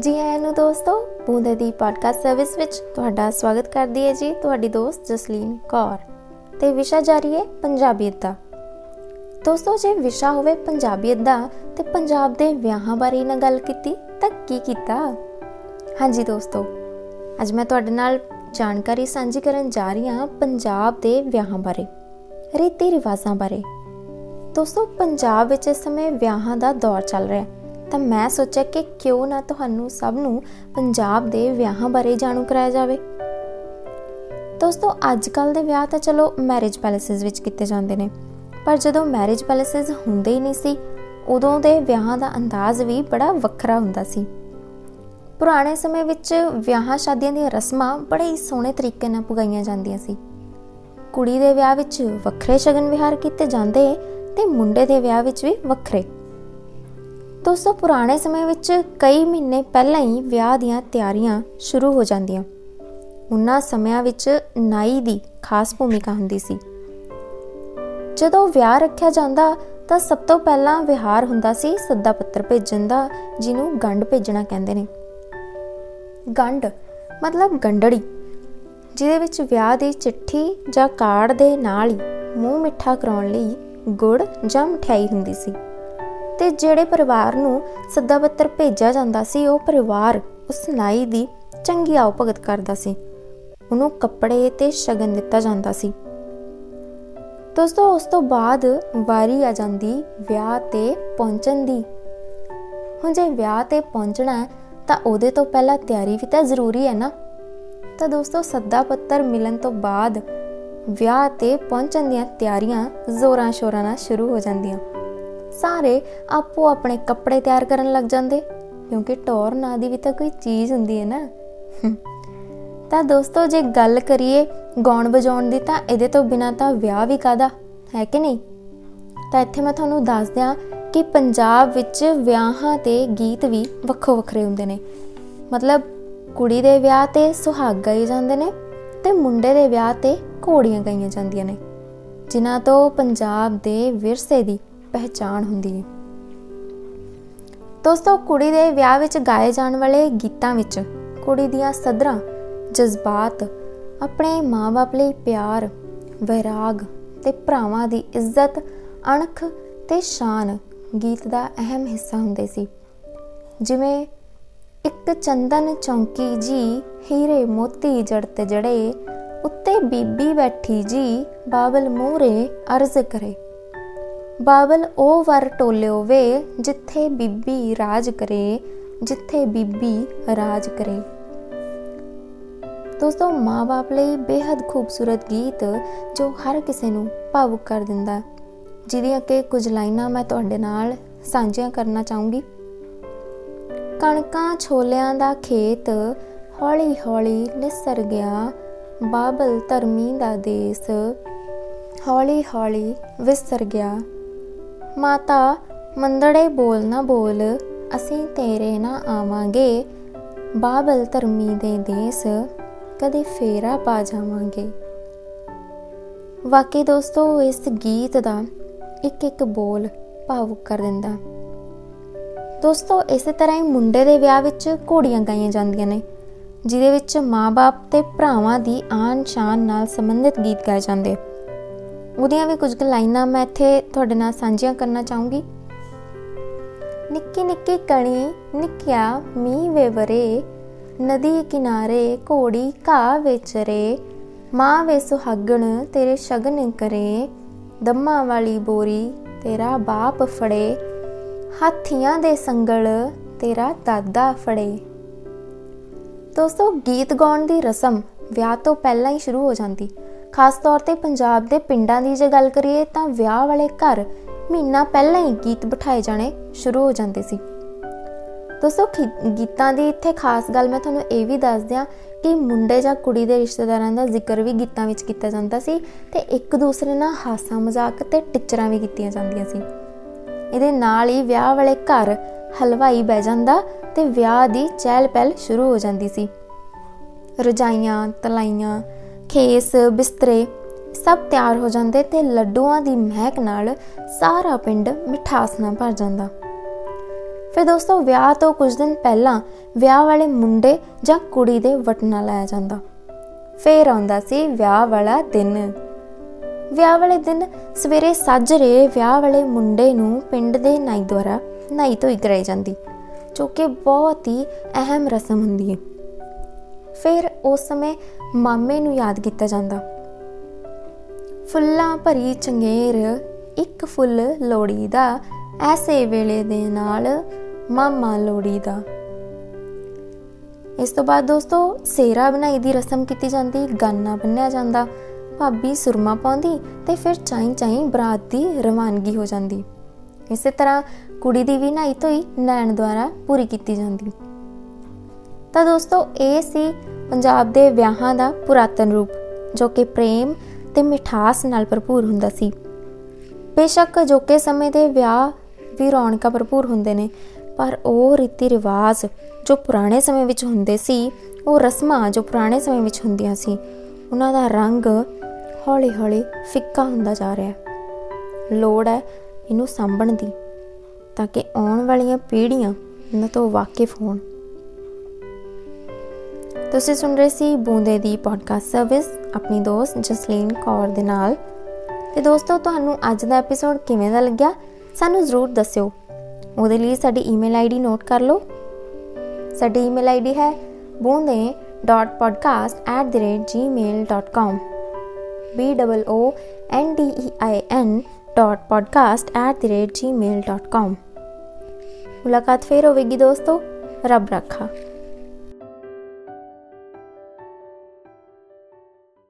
ਜੀ ਆਇਆਂ ਨੂੰ ਦੋਸਤੋ, ਬੂੰਦੇ ਦੀ ਪੋਡਕਾਸਟ ਸਰਵਿਸ ਵਿੱਚ ਤੁਹਾਡਾ ਸਵਾਗਤ ਕਰਦੀ ਹੈ ਜੀ, ਤੁਹਾਡੀ ਦੋਸਤ ਜਸਲੀਨ ਕੌਰ। ਤੇ ਵਿਸ਼ਾ ਜਾਰੀ ਹੈ ਪੰਜਾਬੀਅਤ ਦਾ ਦੋਸਤੋ, ਜੇ ਵਿਸ਼ਾ ਹੋਵੇ ਪੰਜਾਬੀਅਤ ਦਾ ਤੇ ਪੰਜਾਬ ਦੇ ਵਿਆਹਾਂ ਬਾਰੇ ਨਾ ਗੱਲ ਕੀਤੀ, ਤਾਂ ਕੀ ਕੀਤਾ? ਹਾਂਜੀ ਦੋਸਤੋ, ਅੱਜ ਮੈਂ ਤੁਹਾਡੇ ਨਾਲ ਜਾਣਕਾਰੀ ਸਾਂਝੀ ਕਰਨ ਜਾ ਰਹੀ ਹਾਂ ਪੰਜਾਬ ਦੇ ਵਿਆਹਾਂ ਬਾਰੇ ਰੀਤੀ ਰਿਵਾਜਾਂ ਬਾਰੇ। ਦੋਸਤੋ, ਪੰਜਾਬ ਵਿੱਚ ਇਸ ਸਮੇਂ ਵਿਆਹਾਂ ਦਾ ਦੌਰ ਚੱਲ ਰਿਹਾ ਹੈ। ਤਾਂ ਮੈਂ ਸੋਚਿਆ ਕਿ ਕਿਉਂ ਨਾ ਤੁਹਾਨੂੰ ਸਭ ਨੂੰ ਪੰਜਾਬ ਦੇ ਵਿਆਹਾਂ ਬਾਰੇ ਜਾਣੂ ਕਰਾਇਆ ਜਾਵੇ। ਦੋਸਤੋ ਅੱਜ ਕੱਲ ਦੇ ਵਿਆਹ ਤਾਂ ਚਲੋ ਮੈਰਿਜ ਪੈਲੇਸਿਸ ਵਿੱਚ ਕੀਤੇ ਜਾਂਦੇ ਨੇ। ਪਰ ਜਦੋਂ ਮੈਰਿਜ ਪੈਲੇਸਿਸ ਹੁੰਦੇ ਹੀ ਨਹੀਂ ਸੀ, ਉਦੋਂ ਦੇ ਵਿਆਹਾਂ ਦਾ ਅੰਦਾਜ਼ ਵੀ ਬੜਾ ਵੱਖਰਾ ਹੁੰਦਾ ਸੀ। ਪੁਰਾਣੇ ਸਮੇਂ ਵਿੱਚ ਵਿਆਹਾਂ ਸ਼ਾਦੀਆਂ ਦੀਆਂ ਰਸਮਾਂ ਬੜੇ ਹੀ ਸੋਹਣੇ ਤਰੀਕੇ ਨਾਲ ਪੁਗਾਈਆਂ ਜਾਂਦੀਆਂ ਸੀ। ਕੁੜੀ ਦੇ ਵਿਆਹ ਵਿੱਚ ਵੱਖਰੇ ਸ਼ਗਨ ਵਿਹਾਰ ਕੀਤੇ ਜਾਂਦੇ ਤੇ ਮੁੰਡੇ ਦੇ ਵਿਆਹ ਵਿੱਚ ਵੀ ਵੱਖਰੇ। ਦੋਸਤੋ ਪੁਰਾਣੇ ਸਮੇਂ ਵਿੱਚ ਕਈ ਮਹੀਨੇ ਪਹਿਲਾਂ ਹੀ ਵਿਆਹ ਦੀਆਂ ਤਿਆਰੀਆਂ ਸ਼ੁਰੂ ਹੋ ਜਾਂਦੀਆਂ। ਉਹਨਾਂ ਸਮਿਆਂ ਵਿੱਚ ਨਾਈ ਦੀ ਖਾਸ ਭੂਮਿਕਾ ਹੁੰਦੀ ਸੀ। ਜਦੋਂ ਵਿਆਹ ਰੱਖਿਆ ਜਾਂਦਾ ਤਾਂ ਸਭ ਤੋਂ ਪਹਿਲਾਂ ਵਿਹਾਰ ਹੁੰਦਾ ਸੀ ਸੱਦਾ ਪੱਤਰ ਭੇਜਣ ਦਾ, ਜਿਹਨੂੰ ਗੰਢ ਭੇਜਣਾ ਕਹਿੰਦੇ ਨੇ। ਗੰਢ ਮਤਲਬ ਗੰਡੜੀ ਜਿਹਦੇ ਵਿੱਚ ਵਿਆਹ ਦੀ ਚਿੱਠੀ ਜਾਂ ਕਾਰਡ ਦੇ ਨਾਲ ਹੀ ਮੂੰਹ ਮਿੱਠਾ ਕਰਾਉਣ ਲਈ ਗੁੜ ਜਾਂ ਮਠਿਆਈ ਹੁੰਦੀ ਸੀ। ਤੇ ਜਿਹੜੇ ਪਰਿਵਾਰ ਨੂੰ ਸੱਦਾ ਪੱਤਰ ਭੇਜਿਆ ਜਾਂਦਾ ਸੀ, ਉਹ ਪਰਿਵਾਰ ਉਸ ਨਾਈ ਦੀ ਚੰਗੀ ਆਉ ਭਗਤ ਕਰਦਾ ਸੀ। ਉਹਨੂੰ ਕੱਪੜੇ ਤੇ ਸ਼ਗਨ ਦਿੱਤਾ ਜਾਂਦਾ ਸੀ। ਦੋਸਤੋ, ਉਸ ਤੋਂ ਬਾਅਦ ਵਾਰੀ ਆ ਜਾਂਦੀ ਵਿਆਹ ਤੇ ਪਹੁੰਚਣ ਦੀ। ਹੁਣ ਜੇ ਵਿਆਹ ਤੇ ਪਹੁੰਚਣਾ ਤਾਂ ਉਹਦੇ ਤੋਂ ਪਹਿਲਾਂ ਤਿਆਰੀ ਵੀ ਤਾਂ ਜ਼ਰੂਰੀ ਹੈ ਨਾ। ਤਾਂ ਦੋਸਤੋ, ਸੱਦਾ ਪੱਤਰ ਮਿਲਣ ਤੋਂ ਬਾਅਦ ਵਿਆਹ ਤੇ ਪਹੁੰਚਣ ਦੀਆਂ ਤਿਆਰੀਆਂ ਜ਼ੋਰਾਂ ਸ਼ੋਰਾਂ ਨਾਲ ਸ਼ੁਰੂ ਹੋ ਜਾਂਦੀਆਂ। ਸਾਰੇ ਆਪੋ ਆਪਣੇ ਕੱਪੜੇ ਤਿਆਰ ਕਰਨ ਲੱਗ ਜਾਂਦੇ। ਕਿਉਂਕਿ ਟੌਰ ਨਾਂ ਦੀ ਵੀ ਤਾਂ ਕੋਈ ਚੀਜ਼ ਹੁੰਦੀ ਹੈ ਨਾ। ਤਾਂ ਦੋਸਤੋ, ਜੇ ਗੱਲ ਕਰੀਏ ਗਾਉਣ ਵਜਾਉਣ ਦੀ, ਤਾਂ ਇਹਦੇ ਤੋਂ ਬਿਨਾ ਤਾਂ ਵਿਆਹ ਵੀ ਕਾਦਾ ਹੈ ਕਿ ਨਹੀਂ? ਤਾਂ ਇੱਥੇ ਮੈਂ ਤੁਹਾਨੂੰ ਦੱਸ ਦਿਆਂ ਕਿ ਪੰਜਾਬ ਵਿੱਚ ਵਿਆਹਾਂ ਤੇ ਗੀਤ ਵੀ ਵੱਖੋ ਵੱਖਰੇ ਹੁੰਦੇ ਨੇ। ਮਤਲਬ ਕੁੜੀ ਦੇ ਵਿਆਹ ਤੇ ਸੁਹਾਗ ਗਾਏ ਜਾਂਦੇ ਨੇ ਤੇ ਮੁੰਡੇ ਦੇ ਵਿਆਹ ਤੇ ਘੋੜੀਆਂ ਗਾਈਆਂ ਜਾਂਦੀਆਂ ਨੇ। ਜਿਨ੍ਹਾਂ ਤੋਂ ਪੰਜਾਬ ਦੇ ਵਿਰਸੇ ਦੀ ਪਹਿਚਾਣ ਹੁੰਦੀ ਹੈ ਦੋਸਤੋ, ਕੁੜੀ ਦੇ ਵਿਆਹ ਵਿੱਚ ਗਾਏ ਜਾਣ ਵਾਲੇ ਗੀਤਾਂ ਵਿੱਚ ਕੁੜੀ ਦੀਆਂ ਸਦਰਾਂ, ਜਜ਼ਬਾਤ, ਆਪਣੇ ਮਾਪੇ ਲਈ ਪਿਆਰ, ਵਿਰਾਗ ਤੇ ਭਰਾਵਾਂ ਦੀ ਇੱਜ਼ਤ, ਅਣਖ ਤੇ ਸ਼ਾਨ ਗੀਤ ਦਾ ਅਹਿਮ ਹਿੱਸਾ ਹੁੰਦੇ ਸੀ। ਜਿਵੇਂ, ਇੱਕ ਚੰਦਨ ਚੌਂਕੀ ਜੀ, ਹੀਰੇ ਮੋਤੀ ਜੜ ਤੇ ਜੜੇ, ਉੱਤੇ ਬੀਬੀ ਬੈਠੀ ਜੀ, ਬਾਬਲ ਮੂਰੇ ਅਰਜ਼ ਕਰੇ। ਬਾਬਲ ਉਹ ਵਰ ਟੋਲਿਓ ਵੇ ਜਿੱਥੇ ਬੀਬੀ ਰਾਜ ਕਰੇ, ਜਿੱਥੇ ਬੀਬੀ ਰਾਜ ਕਰੇ। ਦੋਸਤੋ ਮਾਪੇ ਲਈ ਬੇहद ਖੂਬਸੂਰਤ ਗੀਤ ਜੋ ਹਰ ਕਿਸੇ ਨੂੰ ਭਾਵੁਕ ਕਰ ਦਿੰਦਾ ਜਿਹਦੀਆਂ ਕਿ ਕੁਝ ਲਾਈਨਾਂ ਮੈਂ ਤੁਹਾਡੇ ਨਾਲ ਸਾਂਝੀਆਂ ਕਰਨਾ ਚਾਹੂੰਗੀ। ਕਣਕਾਂ ਛੋਲਿਆਂ ਦਾ ਖੇਤ ਹੌਲੀ ਹੌਲੀ ਨਿਸਰ ਗਿਆ ਬਾਬਲ ਧਰਮੀ ਦਾ ਦੇਸ ਹੌਲੀ ਹੌਲੀ ਵਿਸਰ ਗਿਆ ਮਾਤਾ, ਮੰਦੜੇ ਬੋਲ ਨਾ ਬੋਲ, ਅਸੀਂ ਤੇਰੇ ਨਾ ਆਵਾਂਗੇ। ਬਾਬਲ ਧਰਮੀ ਦੇ ਦੇਸ, ਕਦੇ ਫੇਰਾ ਪਾ ਜਾਵਾਂਗੇ। ਵਾਕਈ ਦੋਸਤੋ, ਇਸ ਗੀਤ ਦਾ ਇੱਕ ਇੱਕ ਬੋਲ ਭਾਵੁਕ ਕਰ ਦਿੰਦਾ। ਦੋਸਤੋ, ਇਸੇ ਤਰ੍ਹਾਂ ਹੀ ਮੁੰਡੇ ਦੇ ਵਿਆਹ ਵਿੱਚ ਘੋੜੀਆਂ ਗਾਈਆਂ ਜਾਂਦੀਆਂ ਨੇ, ਜਿਹਦੇ ਵਿੱਚ ਮਾਪੇ ਤੇ ਭਰਾਵਾਂ ਦੀ ਆਨ ਸ਼ਾਨ ਨਾਲ ਸੰਬੰਧਿਤ ਗੀਤ ਗਾਏ ਜਾਂਦੇ। ਉਹਦੀਆਂ ਵੀ ਕੁਝ ਲਾਈਨਾਂ ਮੈਂ ਇੱਥੇ ਤੁਹਾਡੇ ਨਾਲ ਸਾਂਝੀਆਂ ਕਰਨਾ ਚਾਹੂੰਗੀ। ਨਿੱਕੀ ਨਿੱਕੀ ਕਣੀ ਨਿੱਕਿਆ ਮੀਂਹ ਵੇਵਰੇ, ਨਦੀ ਕਿਨਾਰੇ ਘੋੜੀ ਘਾਹ ਵਿਚਰੇ, ਮਾਂ ਵੇ ਸੁਹਾਗਣ ਤੇਰੇ ਸ਼ਗਨ ਕਰੇ, ਦੰਮਾ ਵਾਲੀ ਬੋਰੀ ਤੇਰਾ ਬਾਪ ਫੜੇ, ਹਾਥੀਆਂ ਦੇ ਸੰਗਲ ਤੇਰਾ ਦਾਦਾ ਫੜੇ। ਦੋਸਤੋ, ਗੀਤ ਗਾਉਣ ਦੀ ਰਸਮ ਵਿਆਹ ਤੋਂ ਪਹਿਲਾਂ ਹੀ ਸ਼ੁਰੂ ਹੋ ਜਾਂਦੀ। ਖਾਸ ਤੌਰ ਤੇ ਪੰਜਾਬ ਦੇ ਪਿੰਡਾਂ ਦੀ ਜੇ ਗੱਲ ਕਰੀਏ ਤਾਂ ਵਿਆਹ ਵਾਲੇ ਘਰ ਮਹੀਨਾ ਪਹਿਲਾਂ ਹੀ ਗੀਤ ਬਿਠਾਏ ਜਾਣੇ ਸ਼ੁਰੂ ਹੋ ਜਾਂਦੇ ਸੀ। ਦੋਸਤੋ ਗੀਤਾਂ ਦੀ ਇੱਥੇ ਖਾਸ ਗੱਲ ਮੈਂ ਤੁਹਾਨੂੰ ਇਹ ਵੀ ਦੱਸ ਦਿਆਂ ਕਿ ਮੁੰਡੇ ਜਾਂ ਕੁੜੀ ਦੇ ਰਿਸ਼ਤੇਦਾਰਾਂ ਦਾ ਜ਼ਿਕਰ ਵੀ ਗੀਤਾਂ ਵਿੱਚ ਕੀਤਾ ਜਾਂਦਾ ਸੀ ਤੇ ਇੱਕ ਦੂਸਰੇ ਨਾਲ ਹਾਸਾ ਮਜ਼ਾਕ ਤੇ ਟਿਚਰਾਂ ਵੀ ਕੀਤੀਆਂ ਜਾਂਦੀਆਂ ਸੀ। ਇਹਦੇ ਨਾਲ ਹੀ ਵਿਆਹ ਵਾਲੇ ਘਰ ਹਲਵਾਈ ਬਹਿ ਜਾਂਦਾ ਤੇ ਵਿਆਹ ਦੀ ਚਹਿਲ ਪਹਿਲ ਸ਼ੁਰੂ ਹੋ ਜਾਂਦੀ ਸੀ। ਰਜਾਈਆਂ, ਤਲਾਈਆਂ ਖੇਸ, ਬਿਸਤਰੇ ਸਭ ਤਿਆਰ ਹੋ ਜਾਂਦੇ ਤੇ ਲੱਡੂਆਂ ਦੀ ਮਹਿਕ ਨਾਲ ਸਾਰਾ ਪਿੰਡ ਮਿਠਾਸ ਨਾਲ ਭਰ ਜਾਂਦਾ। ਫਿਰ ਦੋਸਤੋ, ਵਿਆਹ ਤੋਂ ਕੁਝ ਦਿਨ ਪਹਿਲਾਂ ਵਿਆਹ ਵਾਲੇ ਮੁੰਡੇ ਜਾਂ ਕੁੜੀ ਦੇ ਵਟਣਾ ਲਾਇਆ ਜਾਂਦਾ। ਫੇਰ ਆਉਂਦਾ ਸੀ ਵਿਆਹ ਵਾਲਾ ਦਿਨ। ਵਿਆਹ ਵਾਲੇ ਦਿਨ ਸਵੇਰੇ ਸੱਜਰੇ ਵਿਆਹ ਵਾਲੇ ਮੁੰਡੇ ਨੂੰ ਪਿੰਡ ਦੇ ਨਾਈ ਦੁਆਰਾ ਨਾਈ ਧੋਈ ਕਰਾਈ ਜਾਂਦੀ, ਜੋ ਕਿ ਬਹੁਤ ਹੀ ਅਹਿਮ ਰਸਮ ਹੁੰਦੀ ਹੈ ਫਿਰ ਉਸ ਸਮੇਂ ਮਾਮੇ ਨੂੰ ਯਾਦ ਕੀਤਾ ਜਾਂਦਾ। ਫੁੱਲਾਂ ਭਰੀ ਚੰਗੇਰ, ਇੱਕ ਫੁੱਲ ਲੋੜੀ ਦਾ ਐਸੇ ਵੇਲੇ ਦੇ ਨਾਲ ਮਾਮਾ ਲੋੜੀ ਦਾ ਇਸ ਤੋਂ ਬਾਅਦ ਦੋਸਤੋ, ਸੇਰਾ ਬਣਾਈ ਦੀ ਰਸਮ ਕੀਤੀ ਜਾਂਦੀ, ਗਾਨਾ ਬੰਨਿਆ ਜਾਂਦਾ, ਭਾਬੀ ਸੁਰਮਾ ਪਾਉਂਦੀ ਤੇ ਫਿਰ ਚਾਈ ਚਾਈ ਬਰਾਤ ਦੀ ਰਵਾਨਗੀ ਹੋ ਜਾਂਦੀ। ਇਸੇ ਤਰ੍ਹਾਂ ਕੁੜੀ ਦੀ ਵੀ ਨਹਾਈ ਧੋਈ ਨੈਣ ਦੁਆਰਾ ਪੂਰੀ ਕੀਤੀ ਜਾਂਦੀ। ਤਾਂ ਦੋਸਤੋ, ਇਹ ਸੀ ਪੰਜਾਬ ਦੇ ਵਿਆਹਾਂ ਦਾ ਪੁਰਾਤਨ ਰੂਪ, ਜੋ ਕਿ ਪ੍ਰੇਮ ਤੇ ਮਿਠਾਸ ਨਾਲ ਭਰਪੂਰ ਹੁੰਦਾ ਸੀ। ਬੇਸ਼ੱਕ ਜੋਕੇ ਸਮੇਂ ਦੇ ਵਿਆਹ ਵੀ ਰੌਣਕਾਂ ਭਰਪੂਰ ਹੁੰਦੇ ਨੇ, ਪਰ ਉਹ ਰੀਤੀ ਰਿਵਾਜ ਜੋ ਪੁਰਾਣੇ ਸਮੇਂ ਵਿੱਚ ਹੁੰਦੇ ਸੀ, ਉਹ ਰਸਮਾਂ ਜੋ ਪੁਰਾਣੇ ਸਮੇਂ ਵਿੱਚ ਹੁੰਦੀਆਂ ਸੀ, ਉਹਨਾਂ ਦਾ ਰੰਗ ਹੌਲੀ-ਹੌਲੀ ਫਿੱਕਾ ਹੁੰਦਾ ਜਾ ਰਿਹਾ ਹੈ। ਲੋੜ ਹੈ ਇਹਨੂੰ ਸਾਂਭਣ ਦੀ, ਤਾਂ ਕਿ ਆਉਣ ਵਾਲੀਆਂ ਪੀੜ੍ਹੀਆਂ ਇਹਨਾਂ ਤੋਂ ਵਾਕਿਫ ਹੋਣ। ਤੁਸੀਂ ਸੁਣ ਰਹੇ ਸੀ ਬੂੰਦੇ ਦੀ ਪੋਡਕਾਸਟ ਸਰਵਿਸ ਆਪਣੀ ਦੋਸਤ ਜਸਲੀਨ ਕੌਰ ਦੇ ਨਾਲ। ਤੇ ਦੋਸਤੋ, ਤੁਹਾਨੂੰ ਅੱਜ ਦਾ ਐਪੀਸੋਡ ਕਿਵੇਂ ਦਾ ਲੱਗਿਆ, ਸਾਨੂੰ ਜ਼ਰੂਰ ਦੱਸਿਓ। ਉਹਦੇ ਲਈ ਸਾਡੀ ਈਮੇਲ ਆਈਡੀ ਨੋਟ ਕਰ ਲਓ। ਸਾਡੀ ਈਮੇਲ ਆਈਡੀ ਹੈ boonde.podcast@gmail.com b o o n d e i n podcast@gmail.com ਮੁਲਾਕਾਤ ਫੇਰ ਹੋਵੇਗੀ ਦੋਸਤੋ, ਰੱਬ ਰੱਖਾ।